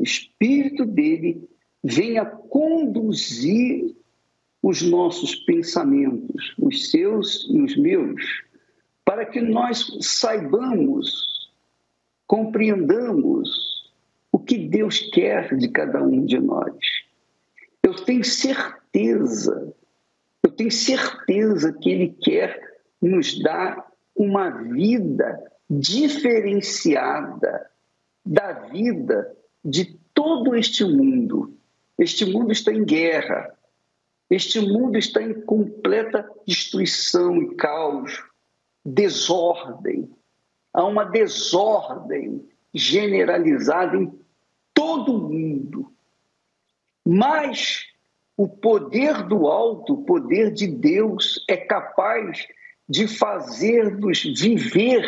o Espírito dele venha conduzir os nossos pensamentos, os seus e os meus, para que nós saibamos, compreendamos o que Deus quer de cada um de nós. Eu tenho certeza, eu tenho certeza que Ele quer nos dar uma vida diferenciada da vida de todo este mundo. Este mundo está em guerra, este mundo está em completa destruição e caos, desordem. Há uma desordem generalizada em todo o mundo. Mas o poder do alto, o poder de Deus, é capaz de fazer-nos viver,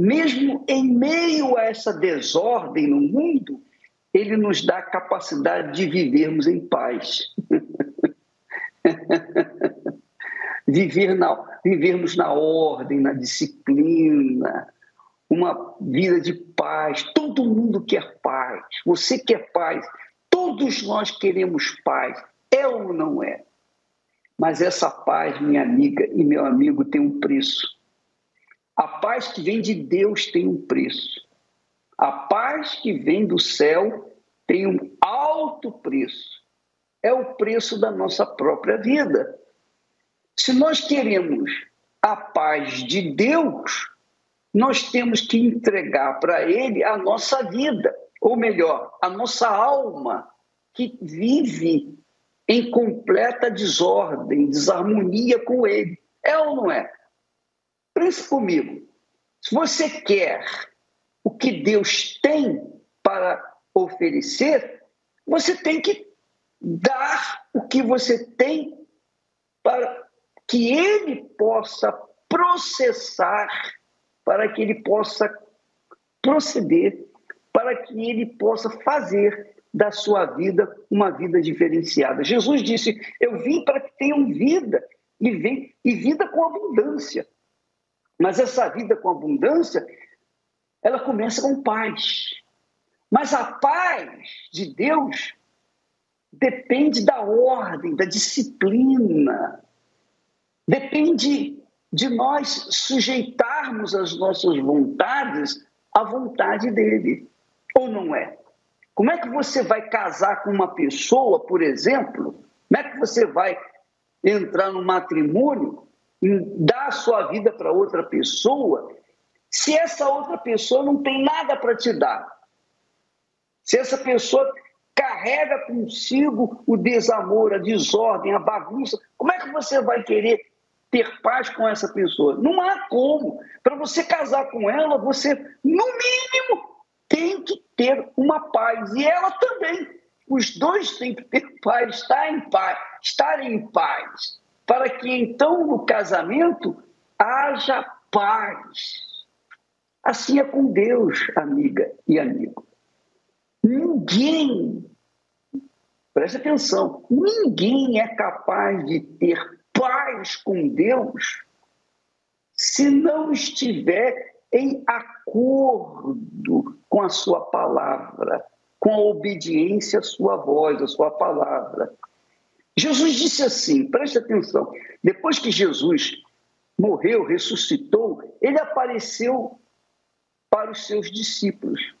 mesmo em meio a essa desordem no mundo, ele nos dá a capacidade de vivermos em paz. Viver na, vivermos na ordem, na disciplina, uma vida de paz. Todo mundo quer paz. Você quer paz. Todos nós queremos paz. É ou não é? Mas essa paz, minha amiga e meu amigo, tem um preço. A paz que vem de Deus tem um preço. A paz que vem do céu tem um alto preço. É o preço da nossa própria vida. Se nós queremos a paz de Deus, nós temos que entregar para Ele a nossa vida, ou melhor, a nossa alma, que vive em completa desordem, desarmonia com Ele. É ou não é? Pense comigo. Se você quer o que Deus tem para oferecer, você tem que dar o que você tem para que ele possa processar, para que ele possa proceder, para que ele possa fazer da sua vida uma vida diferenciada. Jesus disse: Eu vim para que tenham vida e, vida com abundância. Mas essa vida com abundância, ela começa com paz. Mas a paz de Deus depende da ordem, da disciplina, Depende de nós sujeitarmos as nossas vontades à vontade dele, ou não é? Como é que você vai casar com uma pessoa, por exemplo? Como é que você vai entrar no matrimônio dar a sua vida para outra pessoa se essa outra pessoa não tem nada para te dar? Se essa pessoa carrega consigo o desamor, a desordem, a bagunça, como é que você vai querer ter paz com essa pessoa. Não há como. Para você casar com ela, você, no mínimo, tem que ter uma paz. E ela também. Os dois têm que ter paz, estar em paz, estar em paz. Para que então, no casamento, haja paz. Assim é com Deus, amiga e amigo. Ninguém, preste atenção, ninguém é capaz de ter paz com Deus se não estiver em acordo com a sua palavra, com a obediência à sua voz, à sua palavra. Jesus disse assim, preste atenção, depois que Jesus morreu, ressuscitou, ele apareceu para os seus discípulos.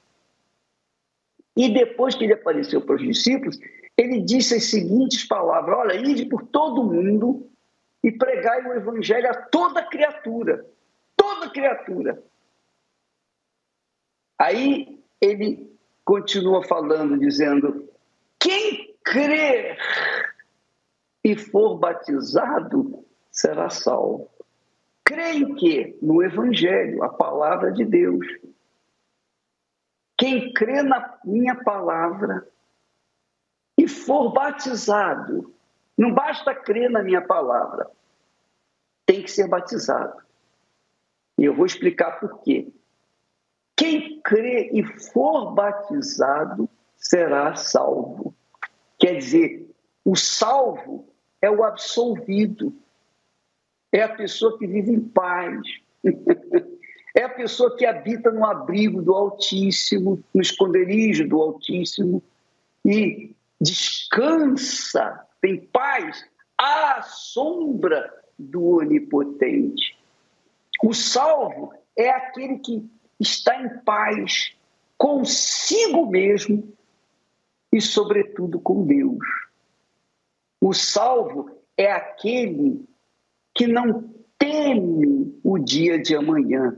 E depois que ele apareceu para os discípulos, ele disse as seguintes palavras: Olha, ide por todo mundo e pregai o evangelho a toda criatura. Toda criatura. Aí ele continua falando, dizendo: quem crer e for batizado será salvo. Crê em quê? No Evangelho, a palavra de Deus. Quem crê na minha palavra e for batizado não basta crer na minha palavra, tem que ser batizado. E eu vou explicar por quê. Quem crê e for batizado será salvo. Quer dizer, o salvo é o absolvido, é a pessoa que vive em paz, É a pessoa que habita no abrigo do Altíssimo, no esconderijo do Altíssimo e descansa, tem paz à sombra do Onipotente. O salvo é aquele que está em paz consigo mesmo e, sobretudo, com Deus. O salvo é aquele que não teme o dia de amanhã.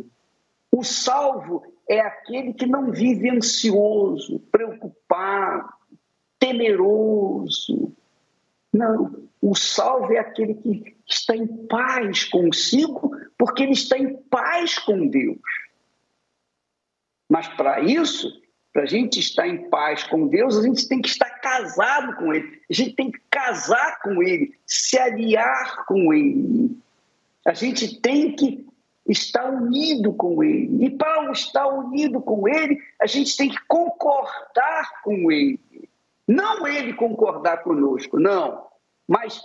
O salvo é aquele que não vive ansioso, preocupado, temeroso. Não, o salvo é aquele que está em paz consigo, porque ele está em paz com Deus. Mas para isso, para a gente estar em paz com Deus, a gente tem que estar casado com Ele. A gente tem que casar com Ele, se aliar com Ele. A gente tem que estar unido com Ele. E para estar unido com Ele, a gente tem que concordar com Ele. Não Ele concordar conosco, não. Mas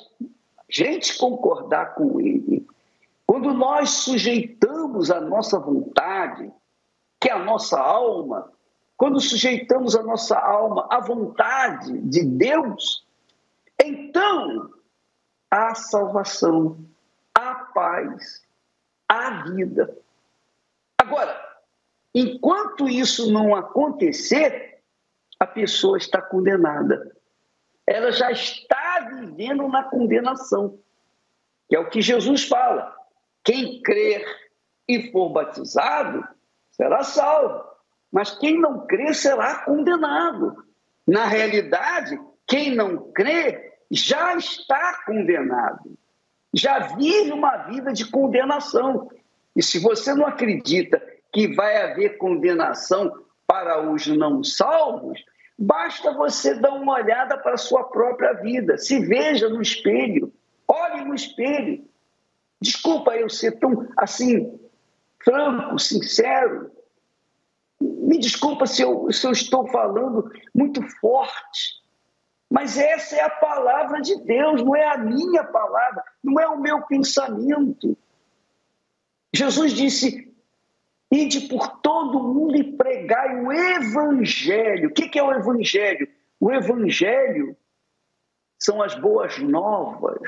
gente concordar com Ele. Quando nós sujeitamos a nossa vontade, que é a nossa alma, quando sujeitamos a nossa alma à vontade de Deus, então há salvação, há paz, há vida. Agora, enquanto isso não acontecer, a pessoa está condenada. Ela já está vivendo na condenação, que é o que Jesus fala. Quem crer e for batizado será salvo mas quem não crê será condenado. Na realidade, quem não crê já está condenado, já vive uma vida de condenação. E se você não acredita que vai haver condenação para os não salvos, basta você dar uma olhada para a sua própria vida, se veja no espelho, olhe no espelho. Desculpa eu ser tão assim franco, sincero, me desculpa se eu, se eu estou falando muito forte, mas essa é a palavra de Deus, não é a minha palavra, não é o meu pensamento. Jesus disse: ide por todo mundo e pregai o evangelho. O que é o evangelho? O evangelho são as boas novas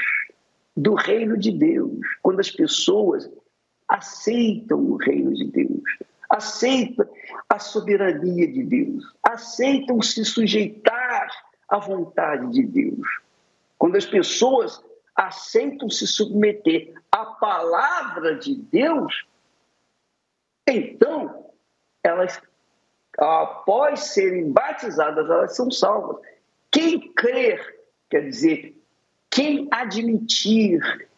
do reino de Deus, quando as pessoas aceitam o reino de Deus aceitam a soberania de Deus, aceitam se sujeitar à vontade de Deus. Quando as pessoas aceitam se submeter à palavra de Deus, então elas, após serem batizadas, elas são salvas. Quem crer, quer dizer, quem admitir,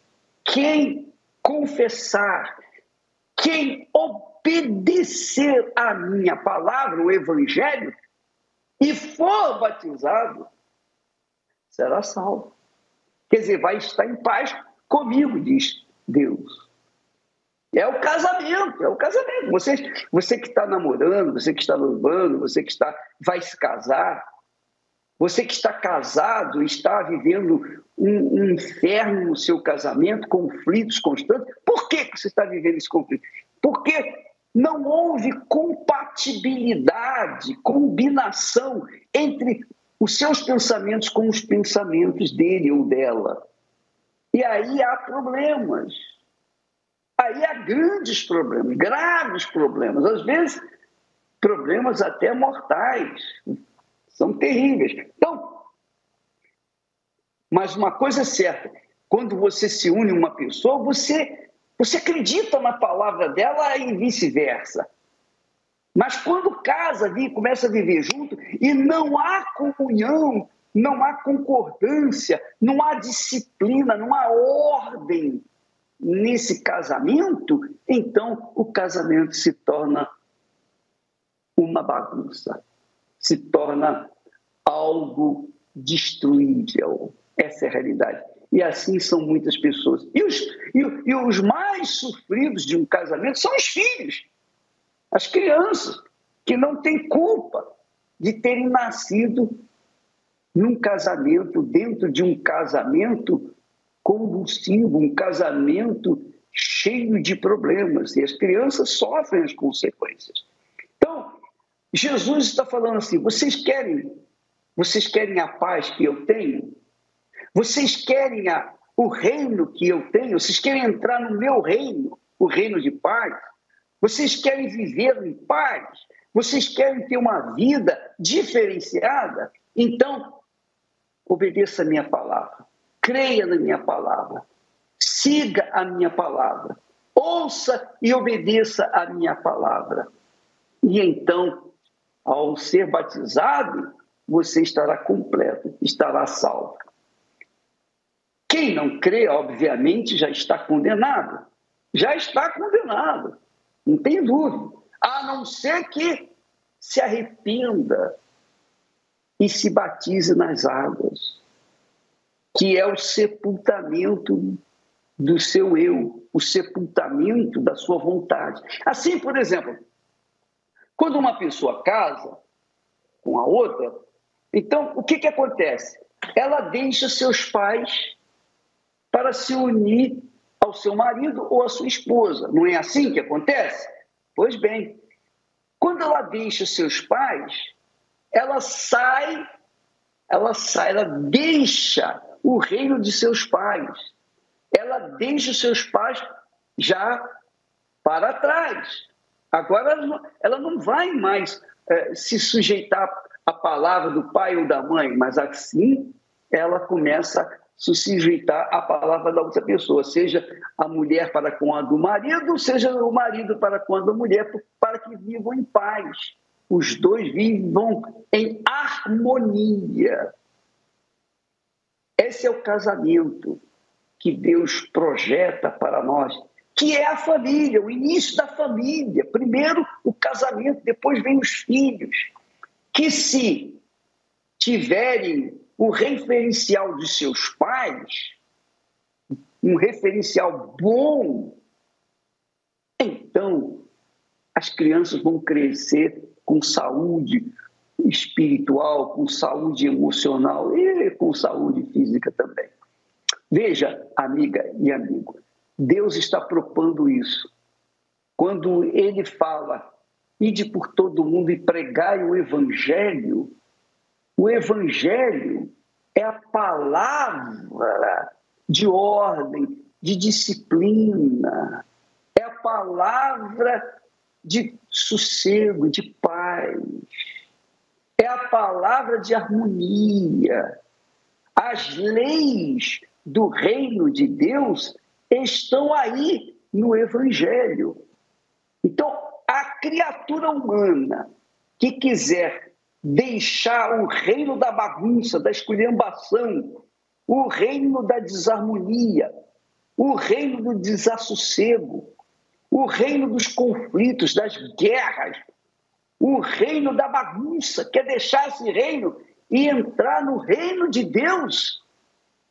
quem confessar, quem obedecer a minha palavra, o evangelho, e for batizado, será salvo. Quer dizer, vai estar em paz comigo, diz Deus. É o casamento, é o casamento. Você, você que está namorando, você que está noivando, você que está vai se casar, você que está casado, está vivendo um, um, inferno no seu casamento, conflitos constantes. Por que você está vivendo esse conflito? Porque não houve compatibilidade, combinação entre os seus pensamentos com os pensamentos dele ou dela. E aí há problemas. Aí há grandes problemas, graves problemas, às vezes problemas até mortais. São terríveis. Então, mas uma coisa é certa, quando você se une a uma pessoa, você você acredita na palavra dela e vice-versa. Mas quando casa começa a viver junto e não há comunhão, não há concordância, não há disciplina, não há ordem nesse casamento, então o casamento se torna uma bagunça, se torna algo destruível. Essa é a realidade. E assim são muitas pessoas. E os, e, e os mais sofridos de um casamento são os filhos, as crianças, que não têm culpa de terem nascido num casamento, dentro de um casamento convulsivo, um casamento cheio de problemas e as crianças sofrem as consequências. Então, Jesus está falando assim: vocês querem, vocês querem a paz que eu tenho? Vocês querem a, o reino que eu tenho? Vocês querem entrar no meu reino, o reino de paz? Vocês querem viver em paz? Vocês querem ter uma vida diferenciada? Então, obedeça a minha palavra, creia na minha palavra, siga a minha palavra, ouça e obedeça a minha palavra. E então, ao ser batizado, você estará completo, estará salvo. Quem não crê, obviamente, já está condenado. Já está condenado, não tem dúvida. A não ser que se arrependa e se batize nas águas, que é o sepultamento do seu eu, o sepultamento da sua vontade. Assim, por exemplo, quando uma pessoa casa com a outra, então o que, que acontece? Ela deixa seus pais para se unir ao seu marido ou à sua esposa. Não é assim que acontece? Pois bem, quando ela deixa seus pais, ela sai, ela sai, ela deixa o reino de seus pais. Ela deixa os seus pais já para trás. Agora ela não, vai mais é, se sujeitar à palavra do pai ou da mãe, mas assim ela começa sujeitar à palavra da outra pessoa, seja a mulher para com a do marido, seja o marido para com a da mulher, para que vivam em paz. Os dois vivam em harmonia. Esse é o casamento que Deus projeta para nós, que é a família, o início da família. Primeiro o casamento, depois vem os filhos, que se tiverem o referencial de seus pais, um referencial bom, então as crianças vão crescer com saúde espiritual, com saúde emocional e com saúde física também. Veja, amiga e amigo, Deus está propondo isso. Quando ele fala, ide por todo mundo e pregai o evangelho, o Evangelho é a palavra de ordem, de disciplina, é a palavra de sossego, de paz, é a palavra de harmonia. As leis do reino de Deus estão aí no Evangelho. Então, a criatura humana que quiser deixar o reino da bagunça, da esculhambação, o reino da desarmonia, o reino do desassossego, o reino dos conflitos, das guerras, o reino da bagunça, quer deixar esse reino e entrar no reino de Deus,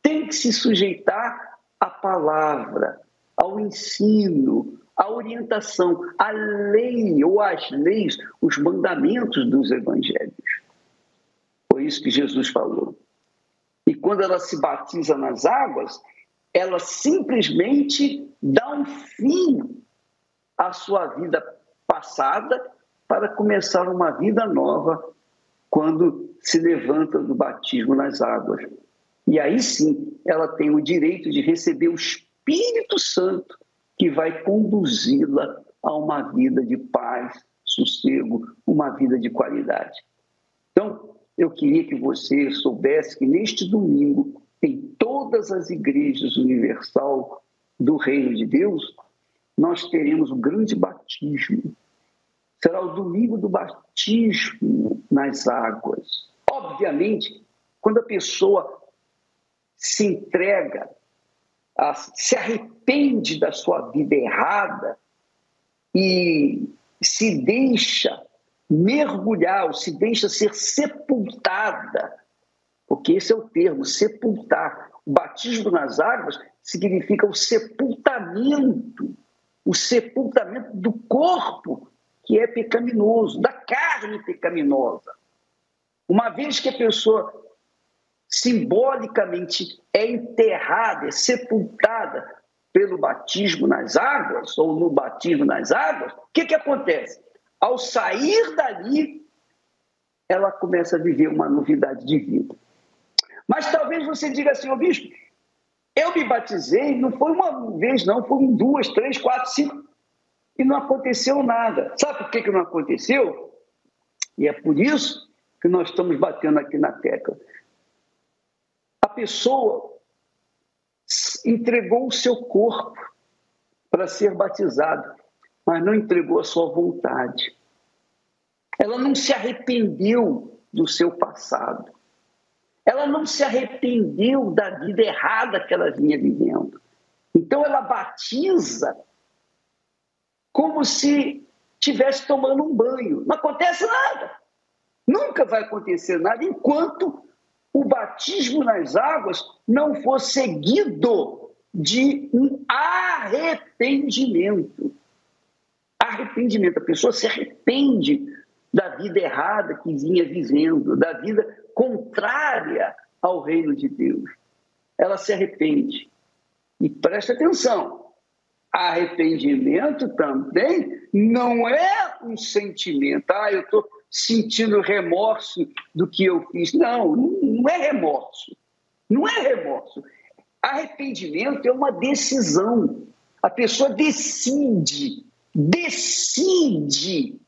tem que se sujeitar à palavra, ao ensino, à orientação, à lei ou às leis, os mandamentos dos evangelhos. Foi isso que Jesus falou. E quando ela se batiza nas águas, ela simplesmente dá um fim à sua vida passada para começar uma vida nova quando se levanta do batismo nas águas. E aí sim, ela tem o direito de receber o Espírito Santo que vai conduzi-la a uma vida de paz, sossego, uma vida de qualidade. Então, eu queria que você soubesse que neste domingo, em todas as igrejas universal do Reino de Deus, nós teremos o grande batismo. Será o domingo do batismo nas águas. Obviamente, quando a pessoa se entrega, se arrepende da sua vida errada e se deixa mergulhar, ou se deixa ser sepultada, porque esse é o termo, sepultar. O batismo nas águas significa o sepultamento, o sepultamento do corpo que é pecaminoso, da carne pecaminosa. Uma vez que a pessoa simbolicamente é enterrada, é sepultada, pelo batismo nas águas, ou no batismo nas águas, o que, que acontece? Ao sair dali, ela começa a viver uma novidade de vida. Mas talvez você diga assim, ô bispo, eu me batizei, não foi uma vez, não, foram duas, três, quatro, cinco, e não aconteceu nada. Sabe por que, que não aconteceu? E é por isso que nós estamos batendo aqui na tecla. Pessoa entregou o seu corpo para ser batizado, mas não entregou a sua vontade. Ela não se arrependeu do seu passado. Ela não se arrependeu da vida errada que ela vinha vivendo. Então ela batiza como se estivesse tomando um banho. Não acontece nada. Nunca vai acontecer nada enquanto o batismo nas águas não for seguido de um arrependimento. Arrependimento. A pessoa se arrepende da vida errada que vinha vivendo, da vida contrária ao reino de Deus. Ela se arrepende. E presta atenção: arrependimento também não é um sentimento. Ah, eu estou sentindo remorso do que eu fiz. Não, não é remorso. Não é remorso. Arrependimento é uma decisão. A pessoa decide, decide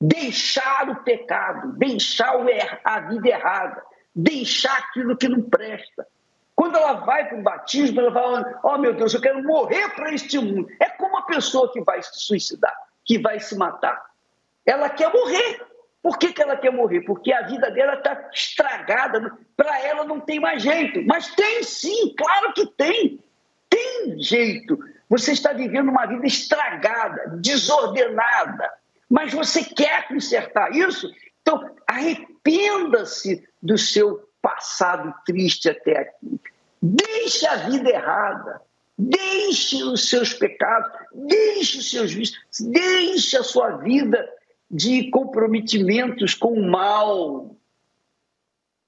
deixar o pecado, deixar a vida errada, deixar aquilo que não presta. Quando ela vai para o batismo, ela fala: Oh meu Deus, eu quero morrer para este mundo. É como a pessoa que vai se suicidar, que vai se matar. Ela quer morrer. Por que, que ela quer morrer? Porque a vida dela está estragada, para ela não tem mais jeito. Mas tem sim, claro que tem. Tem jeito. Você está vivendo uma vida estragada, desordenada, mas você quer consertar isso? Então, arrependa-se do seu passado triste até aqui. Deixe a vida errada. Deixe os seus pecados, deixe os seus vícios, deixe a sua vida de comprometimentos com o mal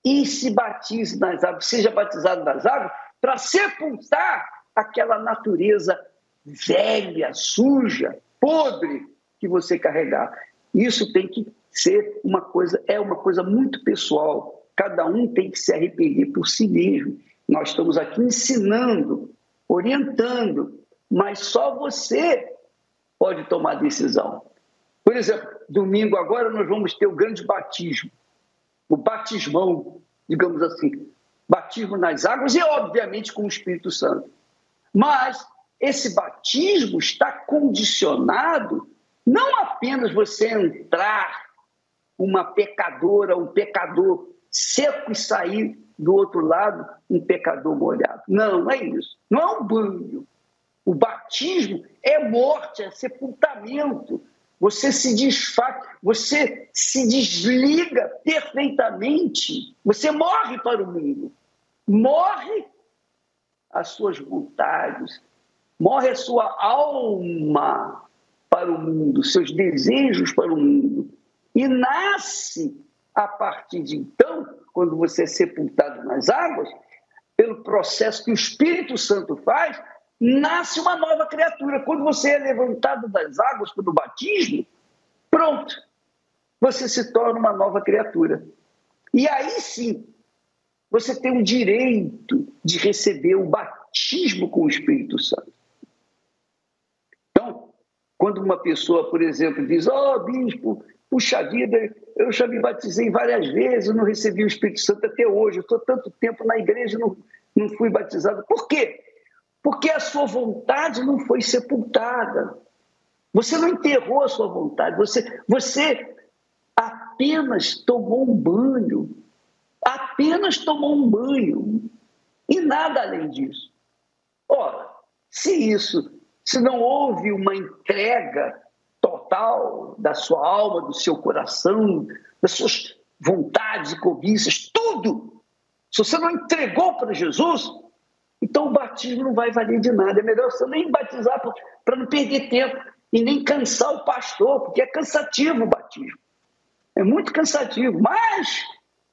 e se batize nas águas, seja batizado nas águas, para sepultar aquela natureza velha, suja, podre que você carregar. Isso tem que ser uma coisa, é uma coisa muito pessoal. Cada um tem que se arrepender por si mesmo. Nós estamos aqui ensinando, orientando, mas só você pode tomar decisão. Por exemplo, domingo agora nós vamos ter o grande batismo, o batismão, digamos assim, batismo nas águas e, obviamente, com o Espírito Santo. Mas esse batismo está condicionado não apenas você entrar uma pecadora, um pecador seco e sair do outro lado um pecador molhado. Não, não é isso. Não é um banho. O batismo é morte, é sepultamento. Você se desfaz, você se desliga perfeitamente. Você morre para o mundo. Morre as suas vontades, morre a sua alma para o mundo, seus desejos para o mundo. E nasce, a partir de então, quando você é sepultado nas águas, pelo processo que o Espírito Santo faz, nasce uma nova criatura. Quando você é levantado das águas pelo batismo, pronto, você se torna uma nova criatura. E aí sim, você tem o direito de receber o batismo com o Espírito Santo. Quando uma pessoa, por exemplo, diz: Ó, oh, bispo, puxa vida, eu já me batizei várias vezes, não recebi o Espírito Santo até hoje, eu estou tanto tempo na igreja e não, não fui batizado. Por quê? Porque a sua vontade não foi sepultada. Você não enterrou a sua vontade, você, você apenas tomou um banho. Apenas tomou um banho. E nada além disso. Ora, se isso se não houve uma entrega total da sua alma, do seu coração, das suas vontades e cobiças, tudo, se você não entregou para Jesus, então o batismo não vai valer de nada. É melhor você nem batizar para não perder tempo e nem cansar o pastor, porque é cansativo o batismo. É muito cansativo. Mas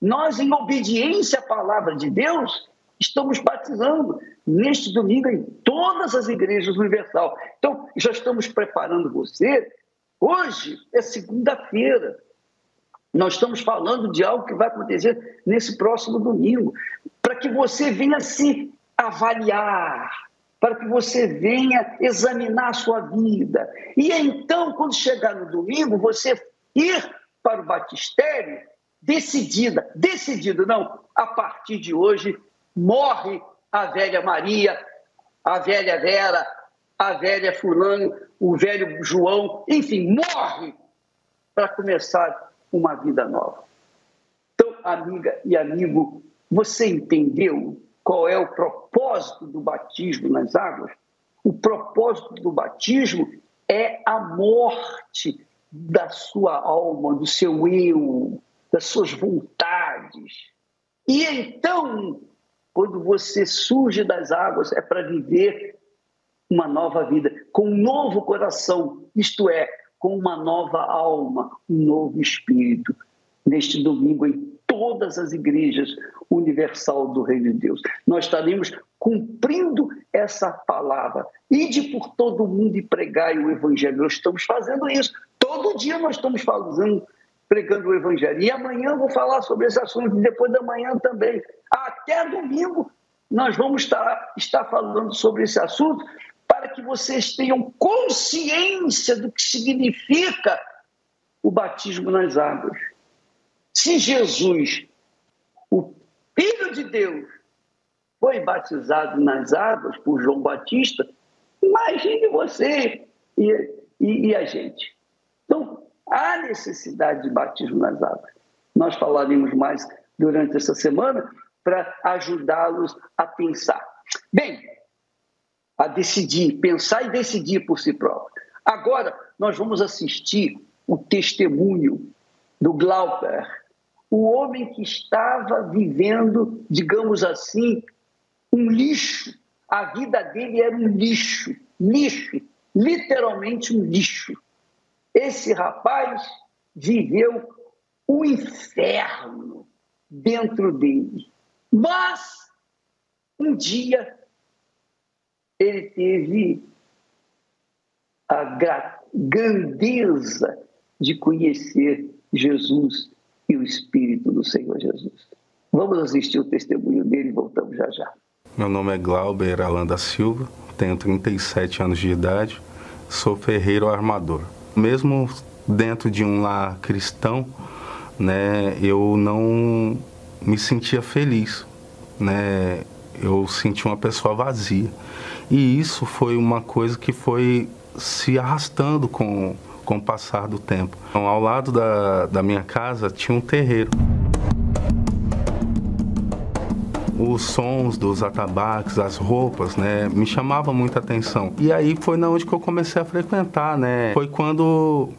nós, em obediência à palavra de Deus, estamos batizando neste domingo em todas as igrejas universal. Então, já estamos preparando você. Hoje é segunda-feira. Nós estamos falando de algo que vai acontecer nesse próximo domingo, para que você venha se avaliar, para que você venha examinar a sua vida. E então, quando chegar no domingo, você ir para o batistério decidida, decidido, não, a partir de hoje morre a velha Maria, a velha Vera, a velha Fulano, o velho João, enfim, morre para começar uma vida nova. Então, amiga e amigo, você entendeu qual é o propósito do batismo nas águas? O propósito do batismo é a morte da sua alma, do seu eu, das suas vontades. E então, quando você surge das águas, é para viver uma nova vida, com um novo coração, isto é, com uma nova alma, um novo espírito. Neste domingo, em todas as igrejas universal do Reino de Deus. Nós estaremos cumprindo essa palavra. Ide por todo o mundo e pregai o Evangelho. Nós estamos fazendo isso. Todo dia nós estamos fazendo, pregando o Evangelho. E amanhã eu vou falar sobre esse assunto, e depois da manhã também. Até domingo nós vamos estar, estar falando sobre esse assunto para que vocês tenham consciência do que significa o batismo nas águas. Se Jesus, o Filho de Deus, foi batizado nas águas por João Batista, imagine você e, e, e a gente. Então, há necessidade de batismo nas águas. Nós falaremos mais durante essa semana para ajudá-los a pensar. Bem, a decidir, pensar e decidir por si próprio. Agora, nós vamos assistir o testemunho do Glauber, o homem que estava vivendo, digamos assim, um lixo. A vida dele era um lixo, lixo, literalmente um lixo. Esse rapaz viveu o um inferno dentro dele. Mas um dia ele teve a grandeza de conhecer Jesus e o Espírito do Senhor Jesus. Vamos assistir o testemunho dele e voltamos já já. Meu nome é Glauber Alanda Silva, tenho 37 anos de idade, sou ferreiro armador. Mesmo dentro de um lar cristão, né, eu não me sentia feliz, né? Eu senti uma pessoa vazia. E isso foi uma coisa que foi se arrastando com com o passar do tempo. Então, ao lado da, da minha casa tinha um terreiro. Os sons dos atabaques, as roupas, né, me chamavam muita atenção. E aí foi na onde que eu comecei a frequentar, né? Foi quando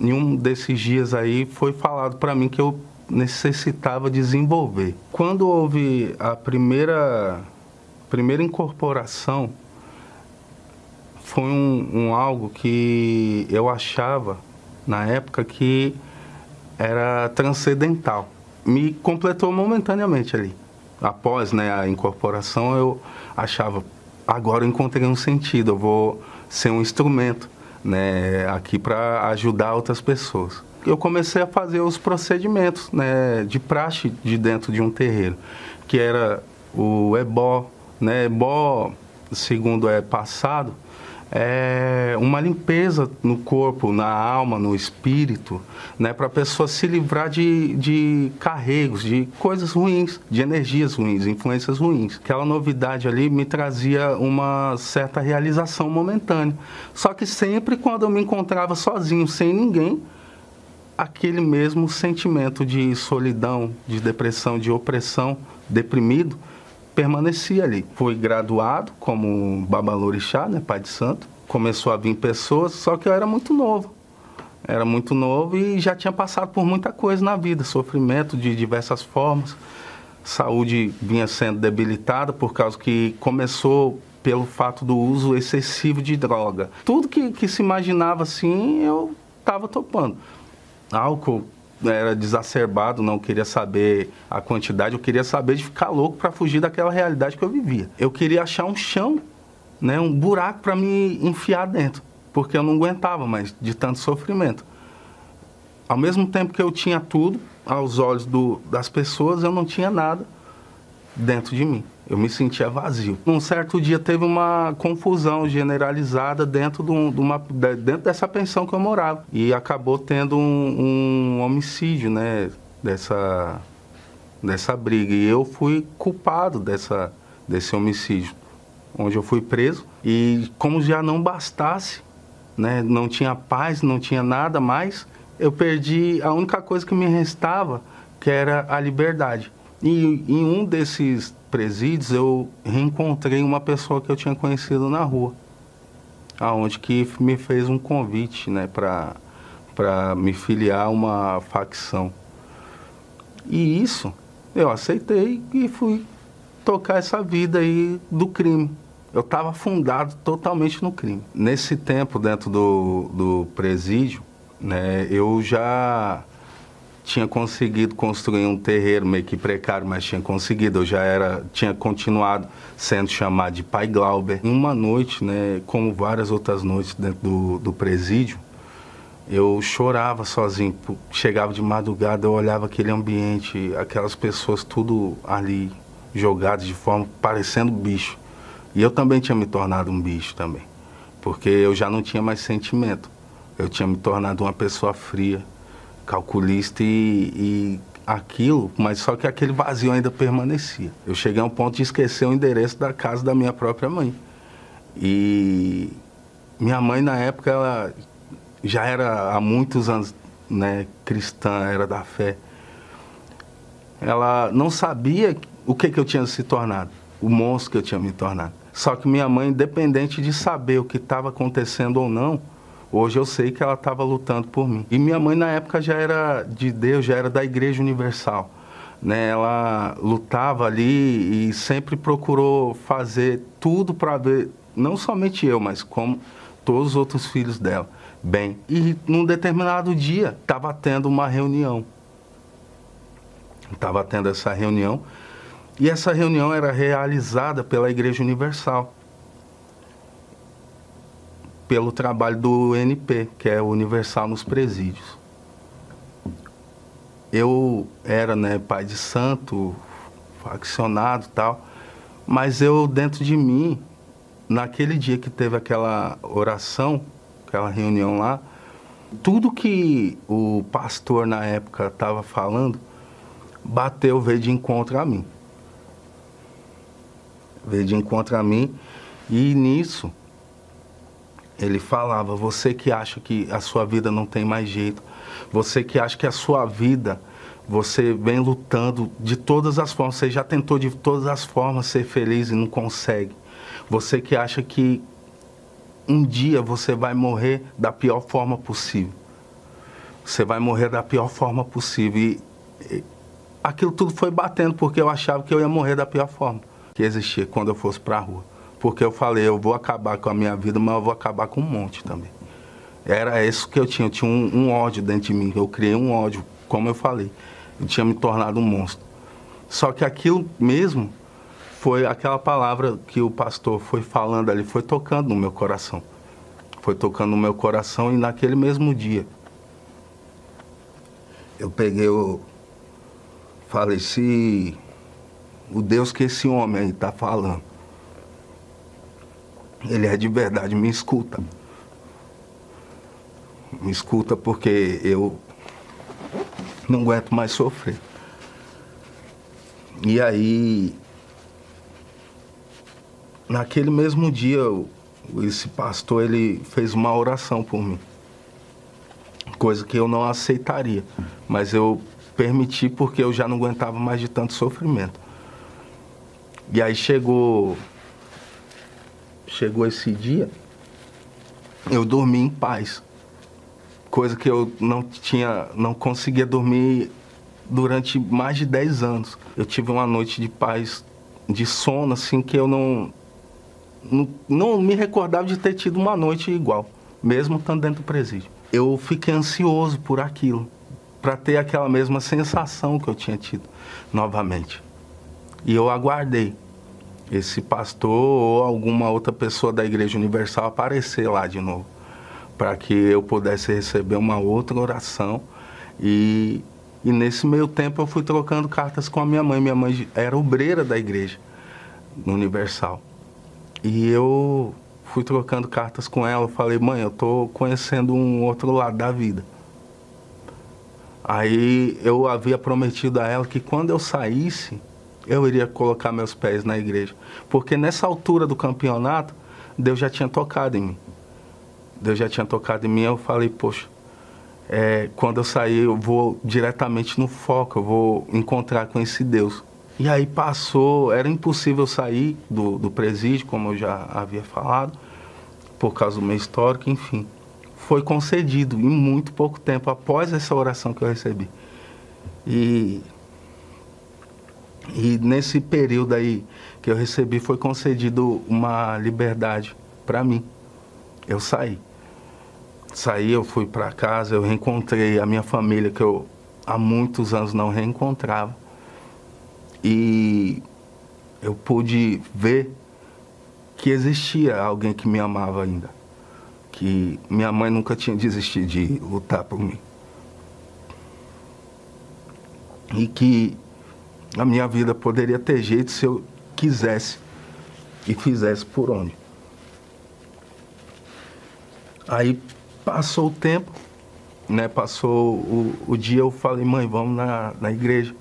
em um desses dias aí foi falado para mim que eu necessitava desenvolver. Quando houve a primeira primeira incorporação foi um, um algo que eu achava na época que era transcendental. Me completou momentaneamente ali. Após né, a incorporação, eu achava, agora eu encontrei um sentido, eu vou ser um instrumento né, aqui para ajudar outras pessoas. Eu comecei a fazer os procedimentos né, de praxe de dentro de um terreiro, que era o ebó. Né, ebó, segundo é passado, é, uma limpeza no corpo, na alma, no espírito, né, para a pessoa se livrar de, de carregos, de coisas ruins, de energias ruins, influências ruins. Aquela novidade ali me trazia uma certa realização momentânea. Só que sempre quando eu me encontrava sozinho, sem ninguém, aquele mesmo sentimento de solidão, de depressão, de opressão, deprimido, permanecia ali. Fui graduado como babalorixá, né, pai de santo. Começou a vir pessoas, só que eu era muito novo. Era muito novo e já tinha passado por muita coisa na vida, sofrimento de diversas formas. Saúde vinha sendo debilitada por causa que começou pelo fato do uso excessivo de droga. Tudo que, que se imaginava assim, eu estava topando. Álcool era desacerbado, não queria saber a quantidade, eu queria saber de ficar louco para fugir daquela realidade que eu vivia. Eu queria achar um chão, né, um buraco para me enfiar dentro, porque eu não aguentava mais de tanto sofrimento. Ao mesmo tempo que eu tinha tudo, aos olhos do, das pessoas, eu não tinha nada dentro de mim. Eu me sentia vazio. Um certo dia teve uma confusão generalizada dentro, de, um, uma, dentro dessa pensão que eu morava. E acabou tendo um, um homicídio, né? Dessa, dessa briga. E eu fui culpado dessa, desse homicídio, onde eu fui preso. E como já não bastasse, né? Não tinha paz, não tinha nada mais, eu perdi a única coisa que me restava, que era a liberdade. E em um desses presídios eu reencontrei uma pessoa que eu tinha conhecido na rua, aonde que me fez um convite, né, para para me filiar a uma facção. E isso eu aceitei e fui tocar essa vida aí do crime. Eu estava fundado totalmente no crime. Nesse tempo dentro do, do presídio, né, eu já tinha conseguido construir um terreiro meio que precário, mas tinha conseguido. Eu já era, tinha continuado sendo chamado de Pai Glauber. Uma noite, né, como várias outras noites dentro do, do presídio, eu chorava sozinho. Chegava de madrugada, eu olhava aquele ambiente, aquelas pessoas tudo ali jogadas de forma parecendo bicho. E eu também tinha me tornado um bicho também, porque eu já não tinha mais sentimento. Eu tinha me tornado uma pessoa fria calculista e, e aquilo, mas só que aquele vazio ainda permanecia. Eu cheguei a um ponto de esquecer o endereço da casa da minha própria mãe. E minha mãe na época ela já era há muitos anos, né, cristã, era da fé. Ela não sabia o que que eu tinha se tornado, o monstro que eu tinha me tornado. Só que minha mãe, independente de saber o que estava acontecendo ou não, Hoje eu sei que ela estava lutando por mim. E minha mãe na época já era de Deus, já era da Igreja Universal. Né? Ela lutava ali e sempre procurou fazer tudo para ver, não somente eu, mas como todos os outros filhos dela, bem. E num determinado dia estava tendo uma reunião. Estava tendo essa reunião. E essa reunião era realizada pela Igreja Universal pelo trabalho do NP, que é Universal nos Presídios. Eu era né, pai de santo, faccionado tal, mas eu dentro de mim, naquele dia que teve aquela oração, aquela reunião lá, tudo que o pastor na época estava falando, bateu, veio de encontro a mim. Veio de encontro a mim e nisso ele falava: você que acha que a sua vida não tem mais jeito, você que acha que a sua vida você vem lutando de todas as formas, você já tentou de todas as formas ser feliz e não consegue. Você que acha que um dia você vai morrer da pior forma possível. Você vai morrer da pior forma possível. E, e aquilo tudo foi batendo porque eu achava que eu ia morrer da pior forma que existia quando eu fosse para a rua. Porque eu falei, eu vou acabar com a minha vida, mas eu vou acabar com um monte também. Era isso que eu tinha, eu tinha um, um ódio dentro de mim, eu criei um ódio, como eu falei. Eu tinha me tornado um monstro. Só que aquilo mesmo foi aquela palavra que o pastor foi falando ali, foi tocando no meu coração. Foi tocando no meu coração e naquele mesmo dia eu peguei o. Falei, se o Deus que esse homem aí está falando ele é de verdade, me escuta. Me escuta porque eu não aguento mais sofrer. E aí, naquele mesmo dia, esse pastor ele fez uma oração por mim. Coisa que eu não aceitaria, mas eu permiti porque eu já não aguentava mais de tanto sofrimento. E aí chegou chegou esse dia, eu dormi em paz. Coisa que eu não tinha, não conseguia dormir durante mais de 10 anos. Eu tive uma noite de paz, de sono, assim, que eu não, não, não me recordava de ter tido uma noite igual, mesmo estando dentro do presídio. Eu fiquei ansioso por aquilo, para ter aquela mesma sensação que eu tinha tido novamente. E eu aguardei esse pastor ou alguma outra pessoa da Igreja Universal aparecer lá de novo, para que eu pudesse receber uma outra oração. E, e nesse meio tempo eu fui trocando cartas com a minha mãe. Minha mãe era obreira da igreja Universal. E eu fui trocando cartas com ela. Falei, mãe, eu estou conhecendo um outro lado da vida. Aí eu havia prometido a ela que quando eu saísse, eu iria colocar meus pés na igreja. Porque nessa altura do campeonato, Deus já tinha tocado em mim. Deus já tinha tocado em mim. Eu falei, poxa, é, quando eu sair, eu vou diretamente no foco, eu vou encontrar com esse Deus. E aí passou, era impossível sair do, do presídio, como eu já havia falado, por causa do meu histórico, enfim. Foi concedido em muito pouco tempo após essa oração que eu recebi. E e nesse período aí que eu recebi, foi concedido uma liberdade para mim. Eu saí. Saí, eu fui para casa, eu reencontrei a minha família que eu há muitos anos não reencontrava. E eu pude ver que existia alguém que me amava ainda. Que minha mãe nunca tinha desistido de lutar por mim. E que a minha vida poderia ter jeito se eu quisesse e fizesse por onde. Aí passou o tempo, né? Passou o, o dia, eu falei, mãe, vamos na, na igreja.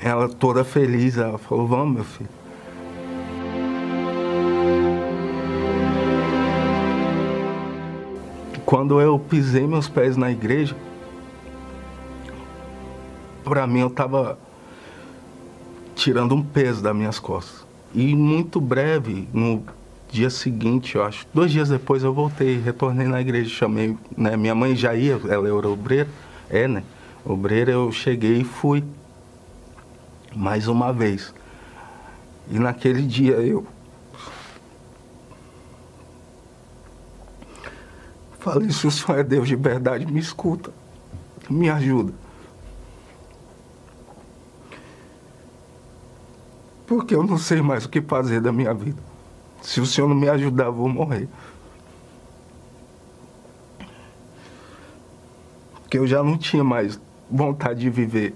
Ela toda feliz, ela falou, vamos, meu filho. Quando eu pisei meus pés na igreja, para mim eu estava tirando um peso das minhas costas. E muito breve, no dia seguinte, eu acho, dois dias depois eu voltei, retornei na igreja, chamei, né, minha mãe já ia, ela era obreira, é, né, obreira, eu cheguei e fui, mais uma vez. E naquele dia eu falei, se o Senhor é Deus de verdade, me escuta, me ajuda. Porque eu não sei mais o que fazer da minha vida. Se o Senhor não me ajudar, vou morrer. Porque eu já não tinha mais vontade de viver.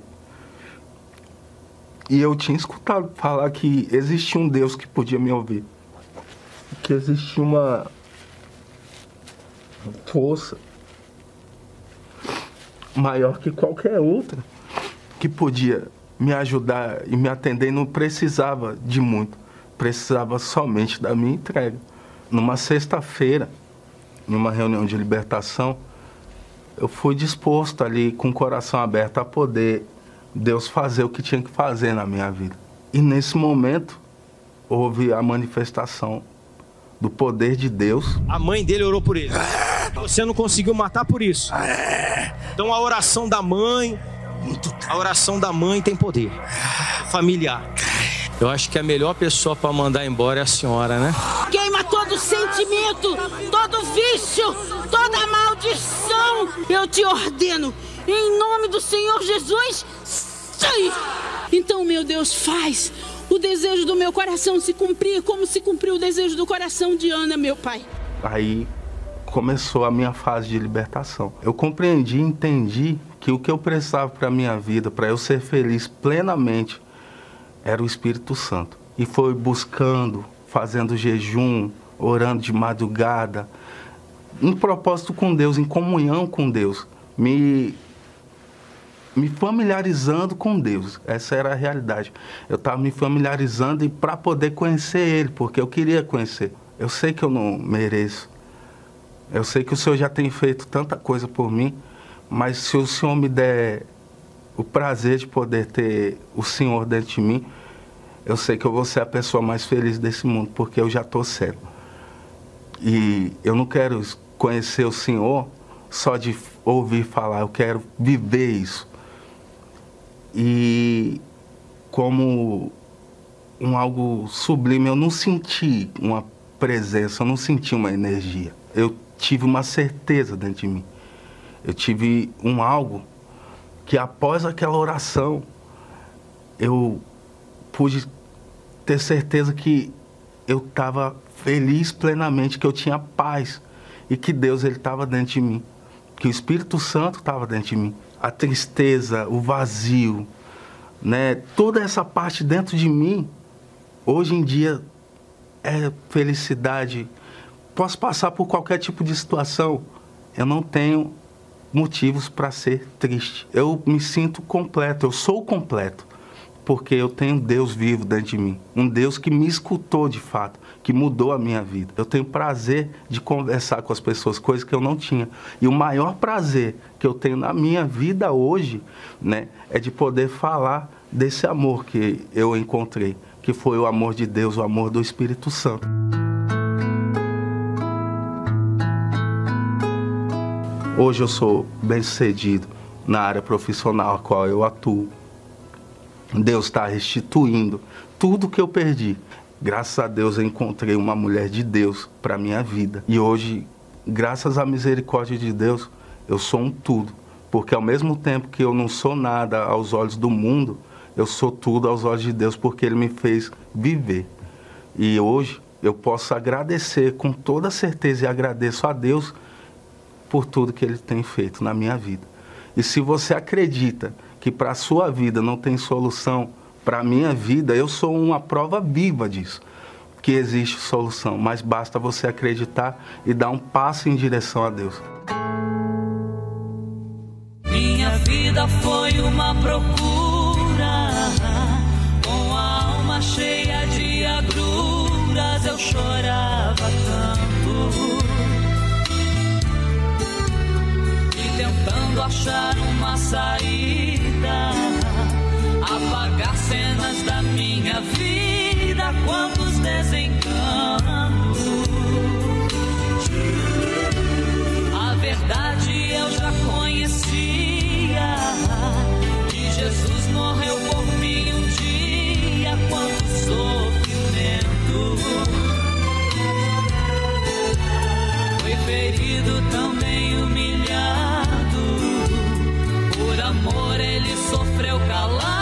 E eu tinha escutado falar que existia um Deus que podia me ouvir. Que existia uma força maior que qualquer outra que podia me ajudar e me atender não precisava de muito, precisava somente da minha entrega. Numa sexta-feira, numa reunião de libertação, eu fui disposto ali com o coração aberto a poder Deus fazer o que tinha que fazer na minha vida. E nesse momento houve a manifestação do poder de Deus. A mãe dele orou por ele. Você não conseguiu matar por isso. Então a oração da mãe, a oração da mãe tem poder. Familiar. Eu acho que a melhor pessoa para mandar embora é a senhora, né? Queima todo sentimento, todo vício, toda maldição. Eu te ordeno, em nome do Senhor Jesus, sai. Então, meu Deus, faz o desejo do meu coração se cumprir, como se cumpriu o desejo do coração de Ana, meu pai. Aí começou a minha fase de libertação. Eu compreendi, entendi que o que eu precisava para a minha vida, para eu ser feliz plenamente, era o Espírito Santo. E foi buscando, fazendo jejum, orando de madrugada, em propósito com Deus, em comunhão com Deus, me me familiarizando com Deus. Essa era a realidade. Eu estava me familiarizando e para poder conhecer Ele, porque eu queria conhecer. Eu sei que eu não mereço. Eu sei que o Senhor já tem feito tanta coisa por mim mas se o Senhor me der o prazer de poder ter o Senhor dentro de mim, eu sei que eu vou ser a pessoa mais feliz desse mundo, porque eu já estou cego. E eu não quero conhecer o Senhor só de ouvir falar, eu quero viver isso. E como um algo sublime, eu não senti uma presença, eu não senti uma energia. Eu tive uma certeza dentro de mim eu tive um algo que após aquela oração eu pude ter certeza que eu estava feliz plenamente, que eu tinha paz e que Deus ele estava dentro de mim, que o Espírito Santo estava dentro de mim. A tristeza, o vazio, né, toda essa parte dentro de mim, hoje em dia é felicidade. Posso passar por qualquer tipo de situação, eu não tenho motivos para ser triste. Eu me sinto completo, eu sou completo porque eu tenho Deus vivo dentro de mim, um Deus que me escutou de fato, que mudou a minha vida. Eu tenho prazer de conversar com as pessoas, coisas que eu não tinha. E o maior prazer que eu tenho na minha vida hoje, né, é de poder falar desse amor que eu encontrei, que foi o amor de Deus, o amor do Espírito Santo. Hoje eu sou bem-sucedido na área profissional a qual eu atuo Deus está restituindo tudo que eu perdi. Graças a Deus eu encontrei uma mulher de Deus para minha vida. E hoje, graças à misericórdia de Deus, eu sou um tudo. Porque ao mesmo tempo que eu não sou nada aos olhos do mundo, eu sou tudo aos olhos de Deus porque Ele me fez viver. E hoje eu posso agradecer com toda certeza e agradeço a Deus por tudo que Ele tem feito na minha vida. E se você acredita que para a sua vida não tem solução, para a minha vida, eu sou uma prova viva disso, que existe solução, mas basta você acreditar e dar um passo em direção a Deus. Minha vida foi uma procura, com a alma cheia de agruras, eu chorava tanto. Tentando achar uma saída apagar cenas da minha vida, quantos desencantos. A verdade eu já conhecia, que Jesus morreu por mim um dia, quanto sofrimento. Foi ferido também humilhado sofreu calado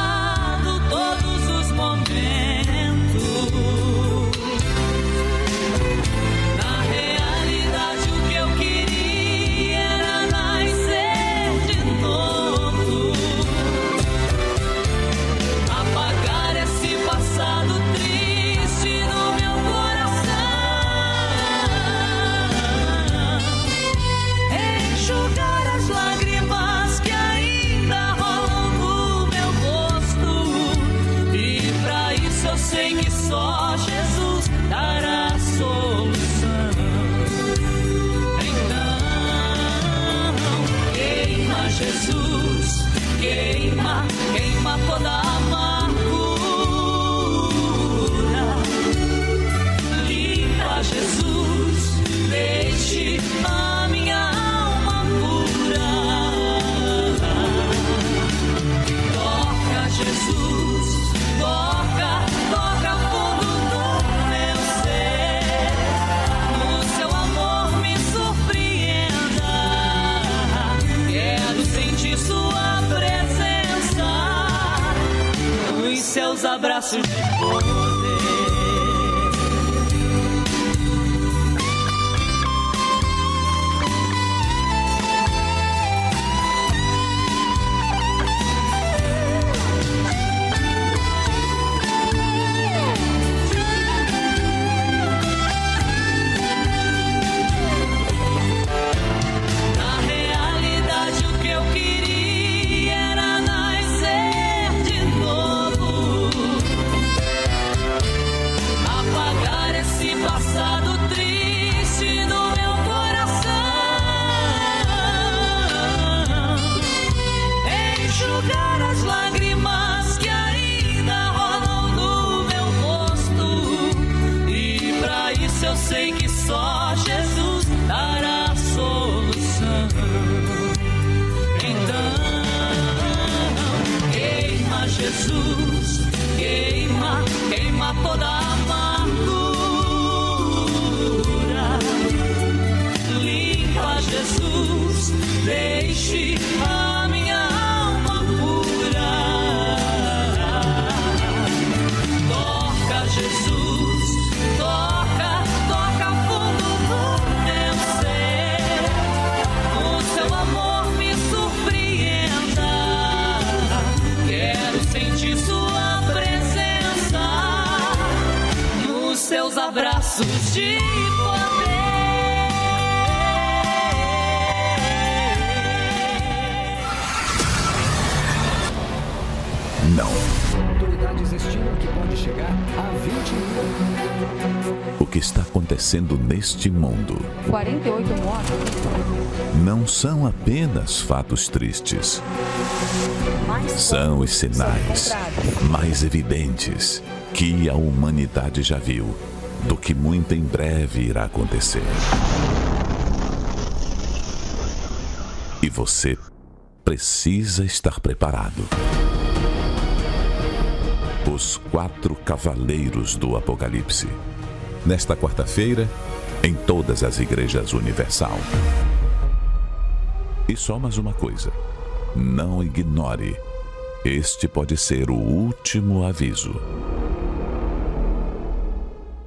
Abraços. de são apenas fatos tristes. São os sinais mais evidentes que a humanidade já viu do que muito em breve irá acontecer. E você precisa estar preparado. Os Quatro Cavaleiros do Apocalipse. Nesta quarta-feira, em todas as igrejas universal. E só mais uma coisa: não ignore. Este pode ser o último aviso.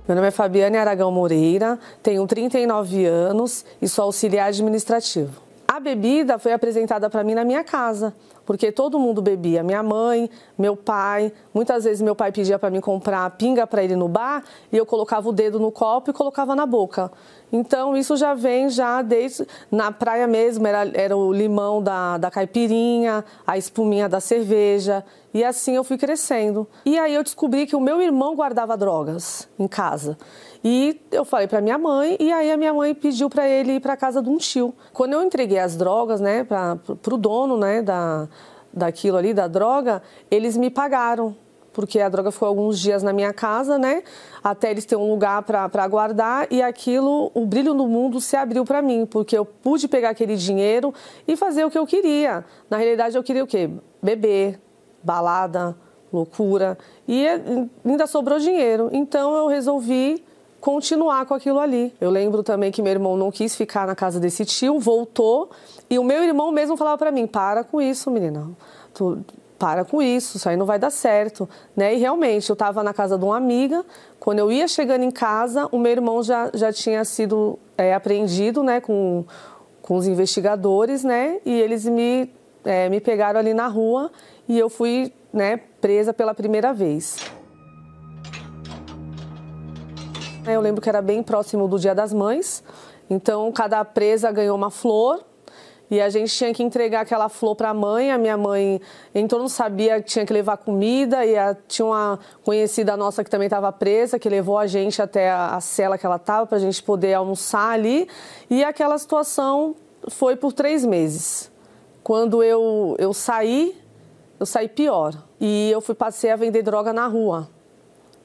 Meu nome é Fabiane Aragão Moreira, tenho 39 anos e sou auxiliar administrativo. A bebida foi apresentada para mim na minha casa, porque todo mundo bebia. Minha mãe, meu pai, muitas vezes meu pai pedia para mim comprar pinga para ele no bar e eu colocava o dedo no copo e colocava na boca. Então isso já vem já desde na praia mesmo era, era o limão da, da caipirinha, a espuminha da cerveja e assim eu fui crescendo. E aí eu descobri que o meu irmão guardava drogas em casa. E eu falei para minha mãe, e aí a minha mãe pediu para ele ir para casa de um tio. Quando eu entreguei as drogas, né, para o dono, né, da, daquilo ali, da droga, eles me pagaram. Porque a droga ficou alguns dias na minha casa, né? Até eles terem um lugar para guardar e aquilo, o brilho no mundo se abriu para mim, porque eu pude pegar aquele dinheiro e fazer o que eu queria. Na realidade, eu queria o quê? Beber, balada, loucura. E ainda sobrou dinheiro. Então eu resolvi continuar com aquilo ali. Eu lembro também que meu irmão não quis ficar na casa desse tio, voltou e o meu irmão mesmo falava para mim: "Para com isso, menina. Tu para com isso, isso aí não vai dar certo", né? E realmente, eu estava na casa de uma amiga, quando eu ia chegando em casa, o meu irmão já já tinha sido é, apreendido, né, com com os investigadores, né? E eles me é, me pegaram ali na rua e eu fui, né, presa pela primeira vez. Eu lembro que era bem próximo do Dia das Mães, então cada presa ganhou uma flor e a gente tinha que entregar aquela flor para a mãe. A minha mãe entrou, não sabia que tinha que levar comida e a, tinha uma conhecida nossa que também estava presa, que levou a gente até a, a cela que ela estava para a gente poder almoçar ali. E aquela situação foi por três meses. Quando eu, eu saí, eu saí pior. E eu fui passei a vender droga na rua,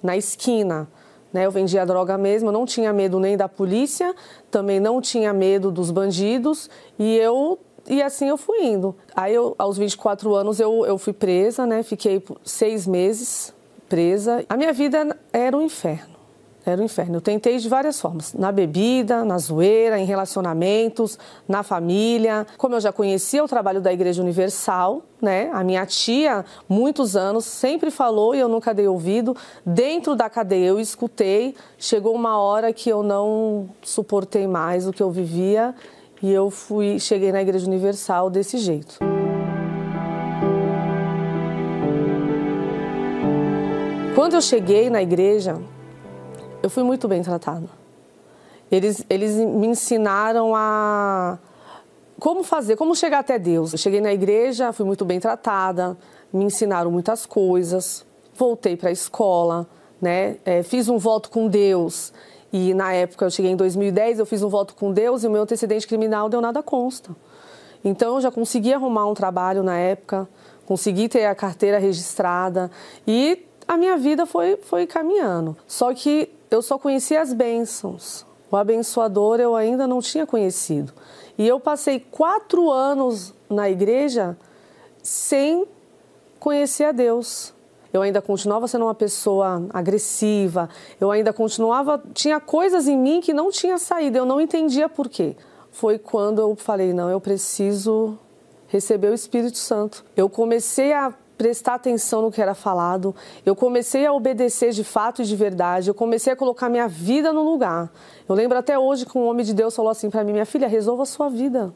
na esquina. Né? Eu vendia droga mesmo, não tinha medo nem da polícia, também não tinha medo dos bandidos e eu e assim eu fui indo. Aí eu, aos 24 anos eu, eu fui presa, né? Fiquei seis meses presa. A minha vida era um inferno. Era um inferno. Eu tentei de várias formas. Na bebida, na zoeira, em relacionamentos, na família. Como eu já conhecia o trabalho da Igreja Universal, né? A minha tia, muitos anos, sempre falou e eu nunca dei ouvido. Dentro da cadeia eu escutei. Chegou uma hora que eu não suportei mais o que eu vivia e eu fui, cheguei na Igreja Universal desse jeito. Quando eu cheguei na igreja, eu fui muito bem tratada. Eles, eles me ensinaram a como fazer, como chegar até Deus. Eu cheguei na igreja, fui muito bem tratada, me ensinaram muitas coisas, voltei para a escola, né? É, fiz um voto com Deus e na época eu cheguei em 2010, eu fiz um voto com Deus e o meu antecedente criminal deu nada consta. Então eu já consegui arrumar um trabalho na época, consegui ter a carteira registrada e a minha vida foi, foi caminhando. Só que eu só conhecia as bênçãos. O abençoador eu ainda não tinha conhecido. E eu passei quatro anos na igreja sem conhecer a Deus. Eu ainda continuava sendo uma pessoa agressiva, eu ainda continuava. Tinha coisas em mim que não tinha saído, eu não entendia por quê. Foi quando eu falei: não, eu preciso receber o Espírito Santo. Eu comecei a prestar atenção no que era falado, eu comecei a obedecer de fato e de verdade, eu comecei a colocar minha vida no lugar. Eu lembro até hoje que um homem de Deus falou assim para mim: minha filha, resolva a sua vida.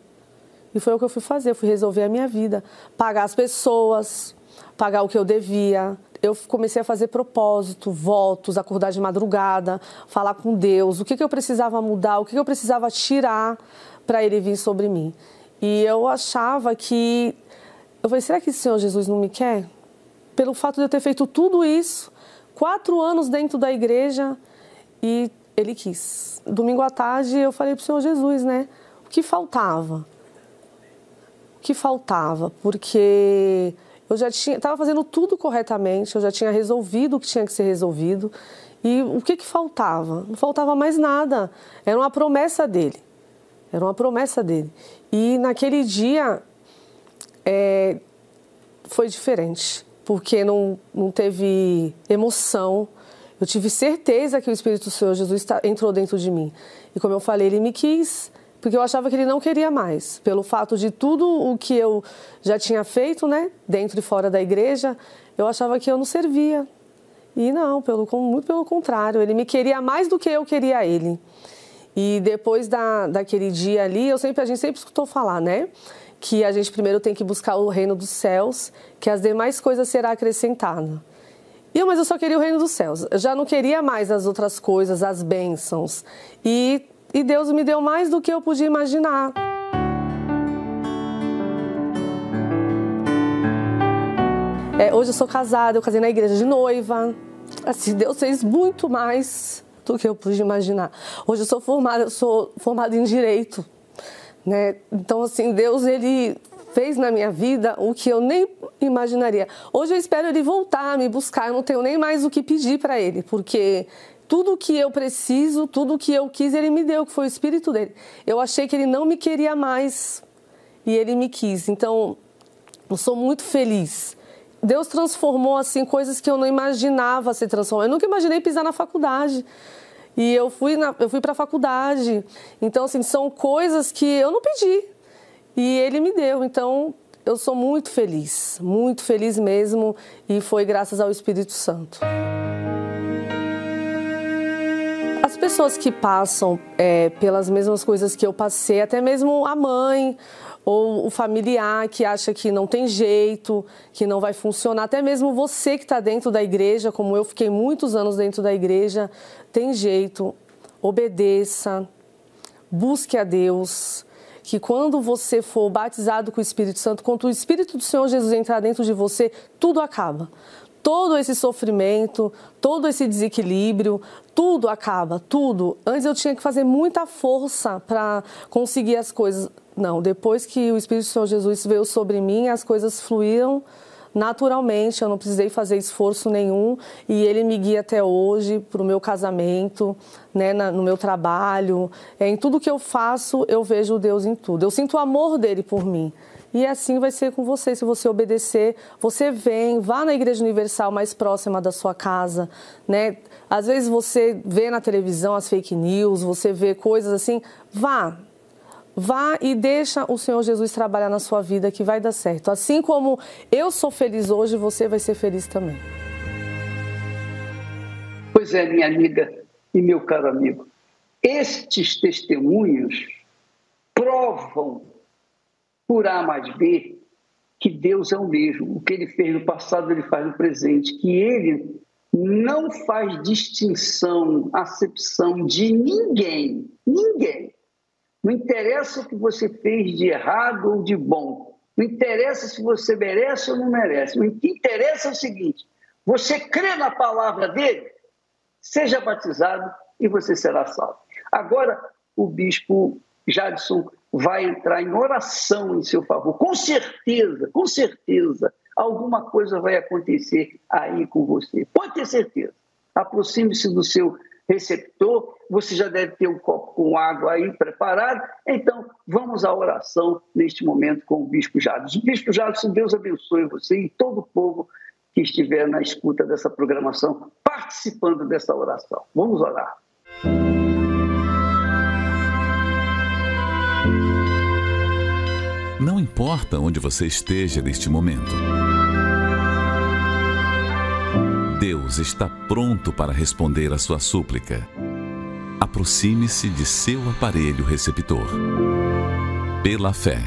E foi o que eu fui fazer, eu fui resolver a minha vida, pagar as pessoas, pagar o que eu devia. eu comecei a fazer propósito, votos, acordar de madrugada, falar com Deus, o que, que eu precisava mudar, o que, que eu precisava tirar para ele vir sobre mim. E eu achava que. Eu falei, será que o Senhor Jesus não me quer? Pelo fato de eu ter feito tudo isso, quatro anos dentro da igreja, e ele quis. Domingo à tarde eu falei para o Senhor Jesus, né? O que faltava? O que faltava? Porque eu já tinha, estava fazendo tudo corretamente, eu já tinha resolvido o que tinha que ser resolvido. E o que, que faltava? Não faltava mais nada. Era uma promessa dele. Era uma promessa dele. E naquele dia é, foi diferente, porque não, não teve emoção. Eu tive certeza que o Espírito do Senhor Jesus entrou dentro de mim. E como eu falei, ele me quis, porque eu achava que ele não queria mais, pelo fato de tudo o que eu já tinha feito, né, dentro e fora da igreja, eu achava que eu não servia. E não, pelo, muito pelo contrário, ele me queria mais do que eu queria ele. E depois da, daquele dia ali, eu sempre, a gente sempre escutou falar, né? Que a gente primeiro tem que buscar o reino dos céus, que as demais coisas serão acrescentadas. E mas eu só queria o reino dos céus. Eu já não queria mais as outras coisas, as bênçãos. E e Deus me deu mais do que eu podia imaginar. É, hoje eu sou casada, eu casei na igreja de noiva. Assim, Deus fez muito mais do que eu podia imaginar. Hoje eu sou formada, eu sou formada em direito, né? Então assim, Deus ele fez na minha vida o que eu nem imaginaria. Hoje eu espero ele voltar me buscar, eu não tenho nem mais o que pedir para ele, porque tudo que eu preciso, tudo que eu quis, ele me deu, que foi o espírito dele. Eu achei que ele não me queria mais e ele me quis. Então, eu sou muito feliz. Deus transformou assim coisas que eu não imaginava ser transformadas. Eu nunca imaginei pisar na faculdade. E eu fui na, eu fui para a faculdade. Então, assim, são coisas que eu não pedi. E ele me deu. Então, eu sou muito feliz, muito feliz mesmo, e foi graças ao Espírito Santo. As pessoas que passam é, pelas mesmas coisas que eu passei, até mesmo a mãe ou o familiar que acha que não tem jeito, que não vai funcionar, até mesmo você que está dentro da igreja, como eu fiquei muitos anos dentro da igreja, tem jeito, obedeça, busque a Deus, que quando você for batizado com o Espírito Santo, quando o Espírito do Senhor Jesus entrar dentro de você, tudo acaba. Todo esse sofrimento, todo esse desequilíbrio, tudo acaba, tudo. Antes eu tinha que fazer muita força para conseguir as coisas. Não, depois que o Espírito Senhor Jesus veio sobre mim, as coisas fluíram naturalmente, eu não precisei fazer esforço nenhum e ele me guia até hoje para o meu casamento, né, na, no meu trabalho, é, em tudo que eu faço eu vejo Deus em tudo. Eu sinto o amor dele por mim. E assim vai ser com você. Se você obedecer, você vem, vá na Igreja Universal mais próxima da sua casa, né? Às vezes você vê na televisão as fake news, você vê coisas assim, vá. Vá e deixa o Senhor Jesus trabalhar na sua vida que vai dar certo. Assim como eu sou feliz hoje, você vai ser feliz também. Pois é, minha amiga e meu caro amigo, estes testemunhos provam por A mais B, que Deus é o mesmo. O que ele fez no passado, ele faz no presente. Que ele não faz distinção, acepção de ninguém. Ninguém. Não interessa o que você fez de errado ou de bom. Não interessa se você merece ou não merece. O que interessa é o seguinte: você crê na palavra dele, seja batizado e você será salvo. Agora, o bispo Jadson vai entrar em oração em seu favor. Com certeza, com certeza, alguma coisa vai acontecer aí com você. Pode ter certeza. Aproxime-se do seu receptor, você já deve ter um copo com água aí preparado. Então, vamos à oração neste momento com o Bispo Jadson. Bispo Jadson, Deus abençoe você e todo o povo que estiver na escuta dessa programação, participando dessa oração. Vamos orar. Não importa onde você esteja neste momento. Deus está pronto para responder a sua súplica. Aproxime-se de seu aparelho receptor. Pela fé,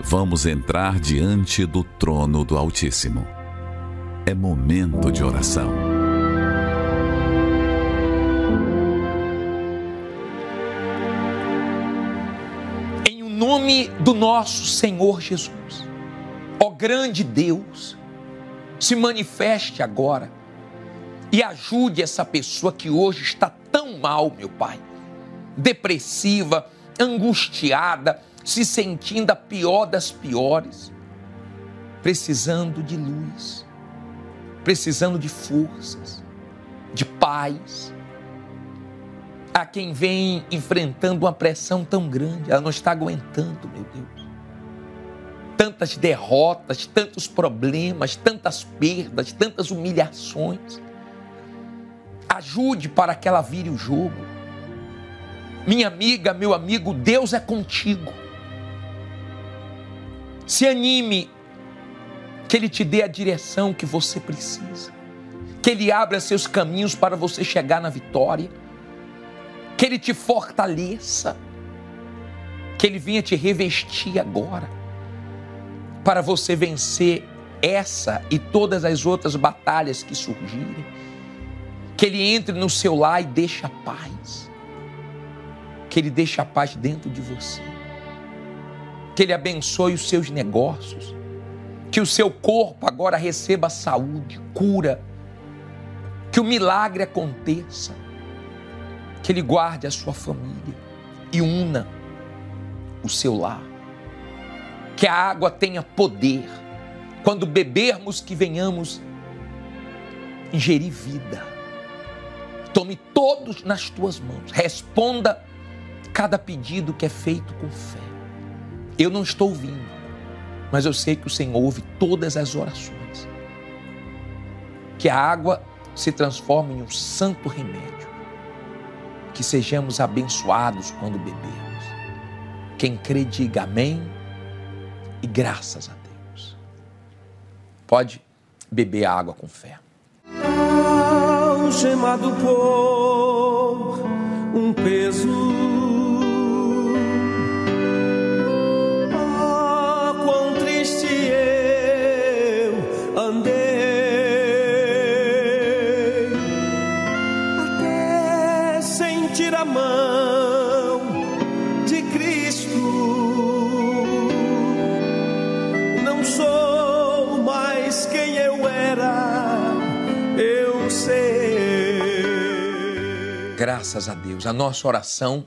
vamos entrar diante do trono do Altíssimo. é momento de oração. Em o nome do nosso Senhor Jesus, ó grande Deus, se manifeste agora e ajude essa pessoa que hoje está tão mal, meu Pai, depressiva, angustiada, se sentindo a pior das piores, precisando de luz, precisando de forças, de paz. Há quem vem enfrentando uma pressão tão grande, ela não está aguentando, meu Deus. Tantas derrotas, tantos problemas, tantas perdas, tantas humilhações. Ajude para que ela vire o jogo. Minha amiga, meu amigo, Deus é contigo. Se anime, que Ele te dê a direção que você precisa, que Ele abra seus caminhos para você chegar na vitória, que Ele te fortaleça, que Ele venha te revestir agora, para você vencer essa e todas as outras batalhas que surgirem, que Ele entre no seu lar e deixe a paz, que Ele deixe a paz dentro de você. Que Ele abençoe os seus negócios, que o seu corpo agora receba saúde, cura, que o milagre aconteça, que Ele guarde a sua família e una o seu lar, que a água tenha poder, quando bebermos, que venhamos ingerir vida. Tome todos nas tuas mãos, responda cada pedido que é feito com fé. Eu não estou ouvindo, mas eu sei que o Senhor ouve todas as orações. Que a água se transforme em um santo remédio. Que sejamos abençoados quando bebermos. Quem crê, diga amém e graças a Deus. Pode beber a água com fé. Algemado por um peso Graças a Deus. A nossa oração,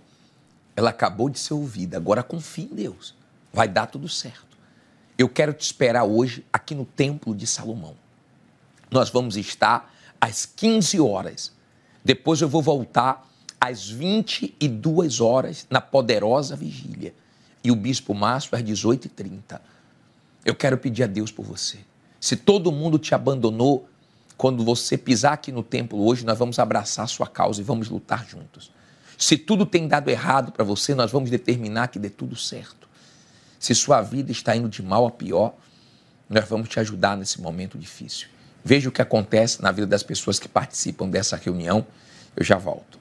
ela acabou de ser ouvida. Agora confie em Deus. Vai dar tudo certo. Eu quero te esperar hoje aqui no Templo de Salomão. Nós vamos estar às 15 horas. Depois eu vou voltar às 22 horas na poderosa vigília. E o Bispo Márcio às 18h30. Eu quero pedir a Deus por você. Se todo mundo te abandonou, quando você pisar aqui no templo hoje, nós vamos abraçar a sua causa e vamos lutar juntos. Se tudo tem dado errado para você, nós vamos determinar que dê tudo certo. Se sua vida está indo de mal a pior, nós vamos te ajudar nesse momento difícil. Veja o que acontece na vida das pessoas que participam dessa reunião. Eu já volto.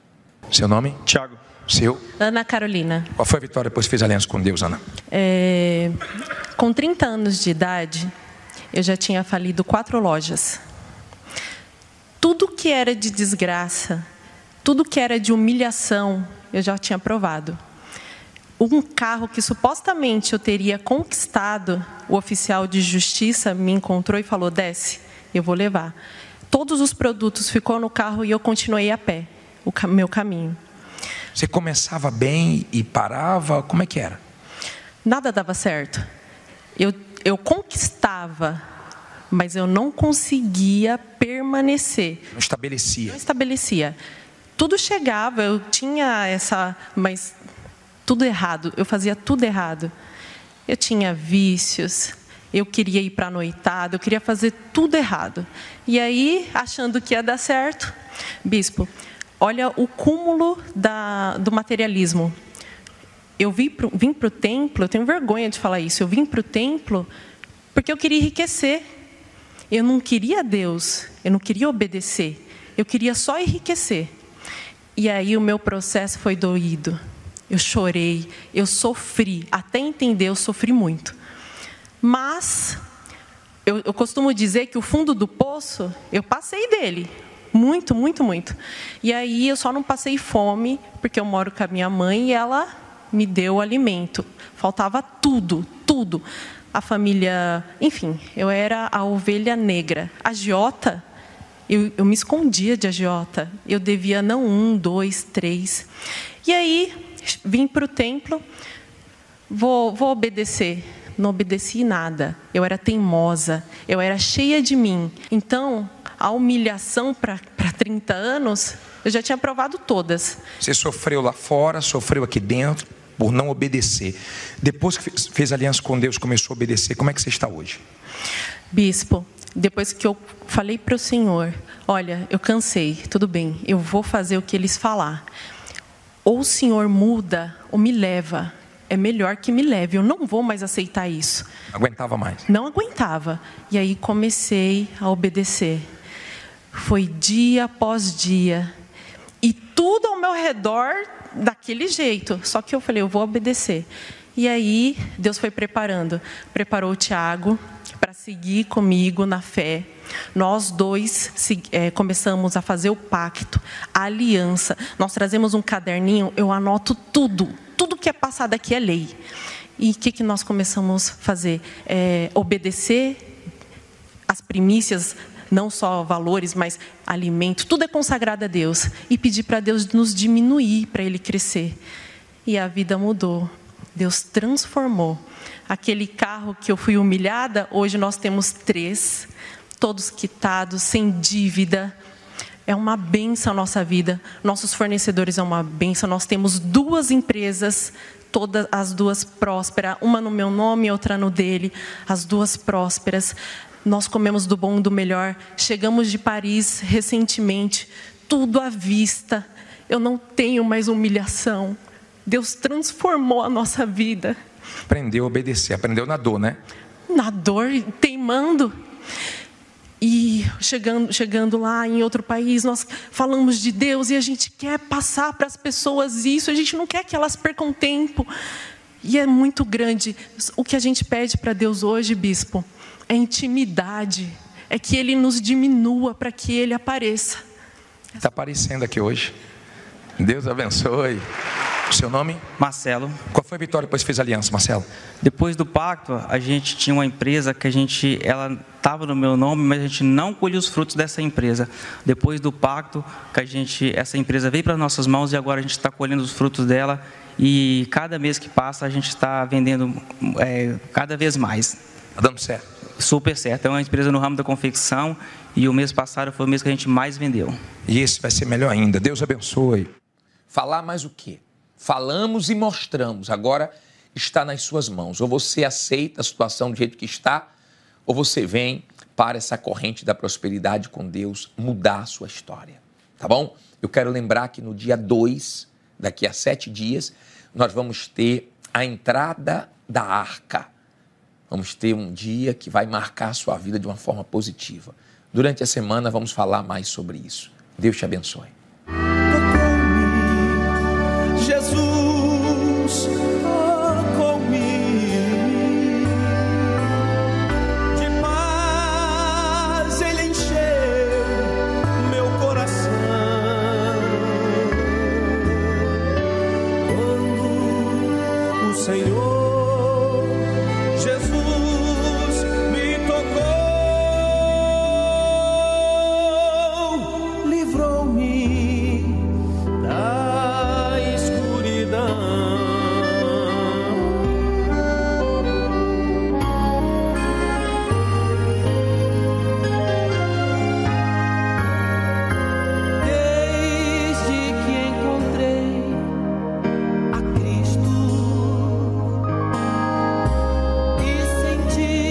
Seu nome? Tiago. Seu? Ana Carolina. Qual foi a vitória depois que fez aliança com Deus, Ana? É... Com 30 anos de idade, eu já tinha falido quatro lojas tudo que era de desgraça, tudo que era de humilhação, eu já tinha provado. Um carro que supostamente eu teria conquistado, o oficial de justiça me encontrou e falou: desce, eu vou levar. Todos os produtos ficou no carro e eu continuei a pé, o meu caminho. Você começava bem e parava? Como é que era? Nada dava certo. Eu, eu conquistava mas eu não conseguia permanecer. Não estabelecia. Não estabelecia. Tudo chegava, eu tinha essa, mas tudo errado, eu fazia tudo errado. Eu tinha vícios, eu queria ir para a noitada, eu queria fazer tudo errado. E aí, achando que ia dar certo, bispo, olha o cúmulo da, do materialismo. Eu vim para o templo, eu tenho vergonha de falar isso, eu vim para o templo porque eu queria enriquecer. Eu não queria Deus, eu não queria obedecer, eu queria só enriquecer. E aí o meu processo foi doído. Eu chorei, eu sofri, até entender, eu sofri muito. Mas eu, eu costumo dizer que o fundo do poço, eu passei dele. Muito, muito, muito. E aí eu só não passei fome, porque eu moro com a minha mãe e ela me deu alimento. Faltava tudo, tudo. A família, enfim, eu era a ovelha negra. A Jota, eu, eu me escondia de agiota. Eu devia não um, dois, três. E aí vim para o templo, vou, vou obedecer. Não obedeci nada. Eu era teimosa, eu era cheia de mim. Então, a humilhação para 30 anos, eu já tinha provado todas. Você sofreu lá fora, sofreu aqui dentro por não obedecer. Depois que fez aliança com Deus, começou a obedecer, como é que você está hoje? Bispo, depois que eu falei para o Senhor, olha, eu cansei, tudo bem, eu vou fazer o que eles falar. Ou o Senhor muda ou me leva. É melhor que me leve. Eu não vou mais aceitar isso. Aguentava mais? Não aguentava. E aí comecei a obedecer. Foi dia após dia. E tudo ao meu redor daquele jeito. Só que eu falei, eu vou obedecer. E aí Deus foi preparando. Preparou o Tiago para seguir comigo na fé. Nós dois é, começamos a fazer o pacto, a aliança. Nós trazemos um caderninho, eu anoto tudo. Tudo que é passado aqui é lei. E o que, que nós começamos a fazer? É, obedecer as primícias não só valores, mas alimento, tudo é consagrado a Deus. E pedir para Deus nos diminuir, para Ele crescer. E a vida mudou. Deus transformou. Aquele carro que eu fui humilhada, hoje nós temos três, todos quitados, sem dívida. É uma benção a nossa vida. Nossos fornecedores é uma benção. Nós temos duas empresas, todas as duas prósperas, uma no meu nome e outra no dele, as duas prósperas. Nós comemos do bom e do melhor. Chegamos de Paris recentemente, tudo à vista. Eu não tenho mais humilhação. Deus transformou a nossa vida. Aprendeu a obedecer, aprendeu na dor, né? Na dor, teimando. E chegando, chegando lá em outro país, nós falamos de Deus e a gente quer passar para as pessoas isso, a gente não quer que elas percam tempo. E é muito grande. O que a gente pede para Deus hoje, bispo, é intimidade, é que Ele nos diminua para que Ele apareça. Está aparecendo aqui hoje. Deus abençoe. O seu nome? Marcelo. Qual foi a vitória depois que fez aliança, Marcelo? Depois do pacto, a gente tinha uma empresa que a gente, ela estava no meu nome, mas a gente não colhia os frutos dessa empresa. Depois do pacto, que a gente, essa empresa veio para nossas mãos e agora a gente está colhendo os frutos dela e cada mês que passa a gente está vendendo é, cada vez mais. Está dando certo super certo. É uma empresa no ramo da confecção e o mês passado foi o mês que a gente mais vendeu. E esse vai ser melhor ainda. Deus abençoe. Falar mais o quê? Falamos e mostramos. Agora está nas suas mãos. Ou você aceita a situação do jeito que está, ou você vem para essa corrente da prosperidade com Deus mudar a sua história. Tá bom? Eu quero lembrar que no dia 2, daqui a sete dias, nós vamos ter a entrada da arca Vamos ter um dia que vai marcar a sua vida de uma forma positiva. Durante a semana vamos falar mais sobre isso. Deus te abençoe.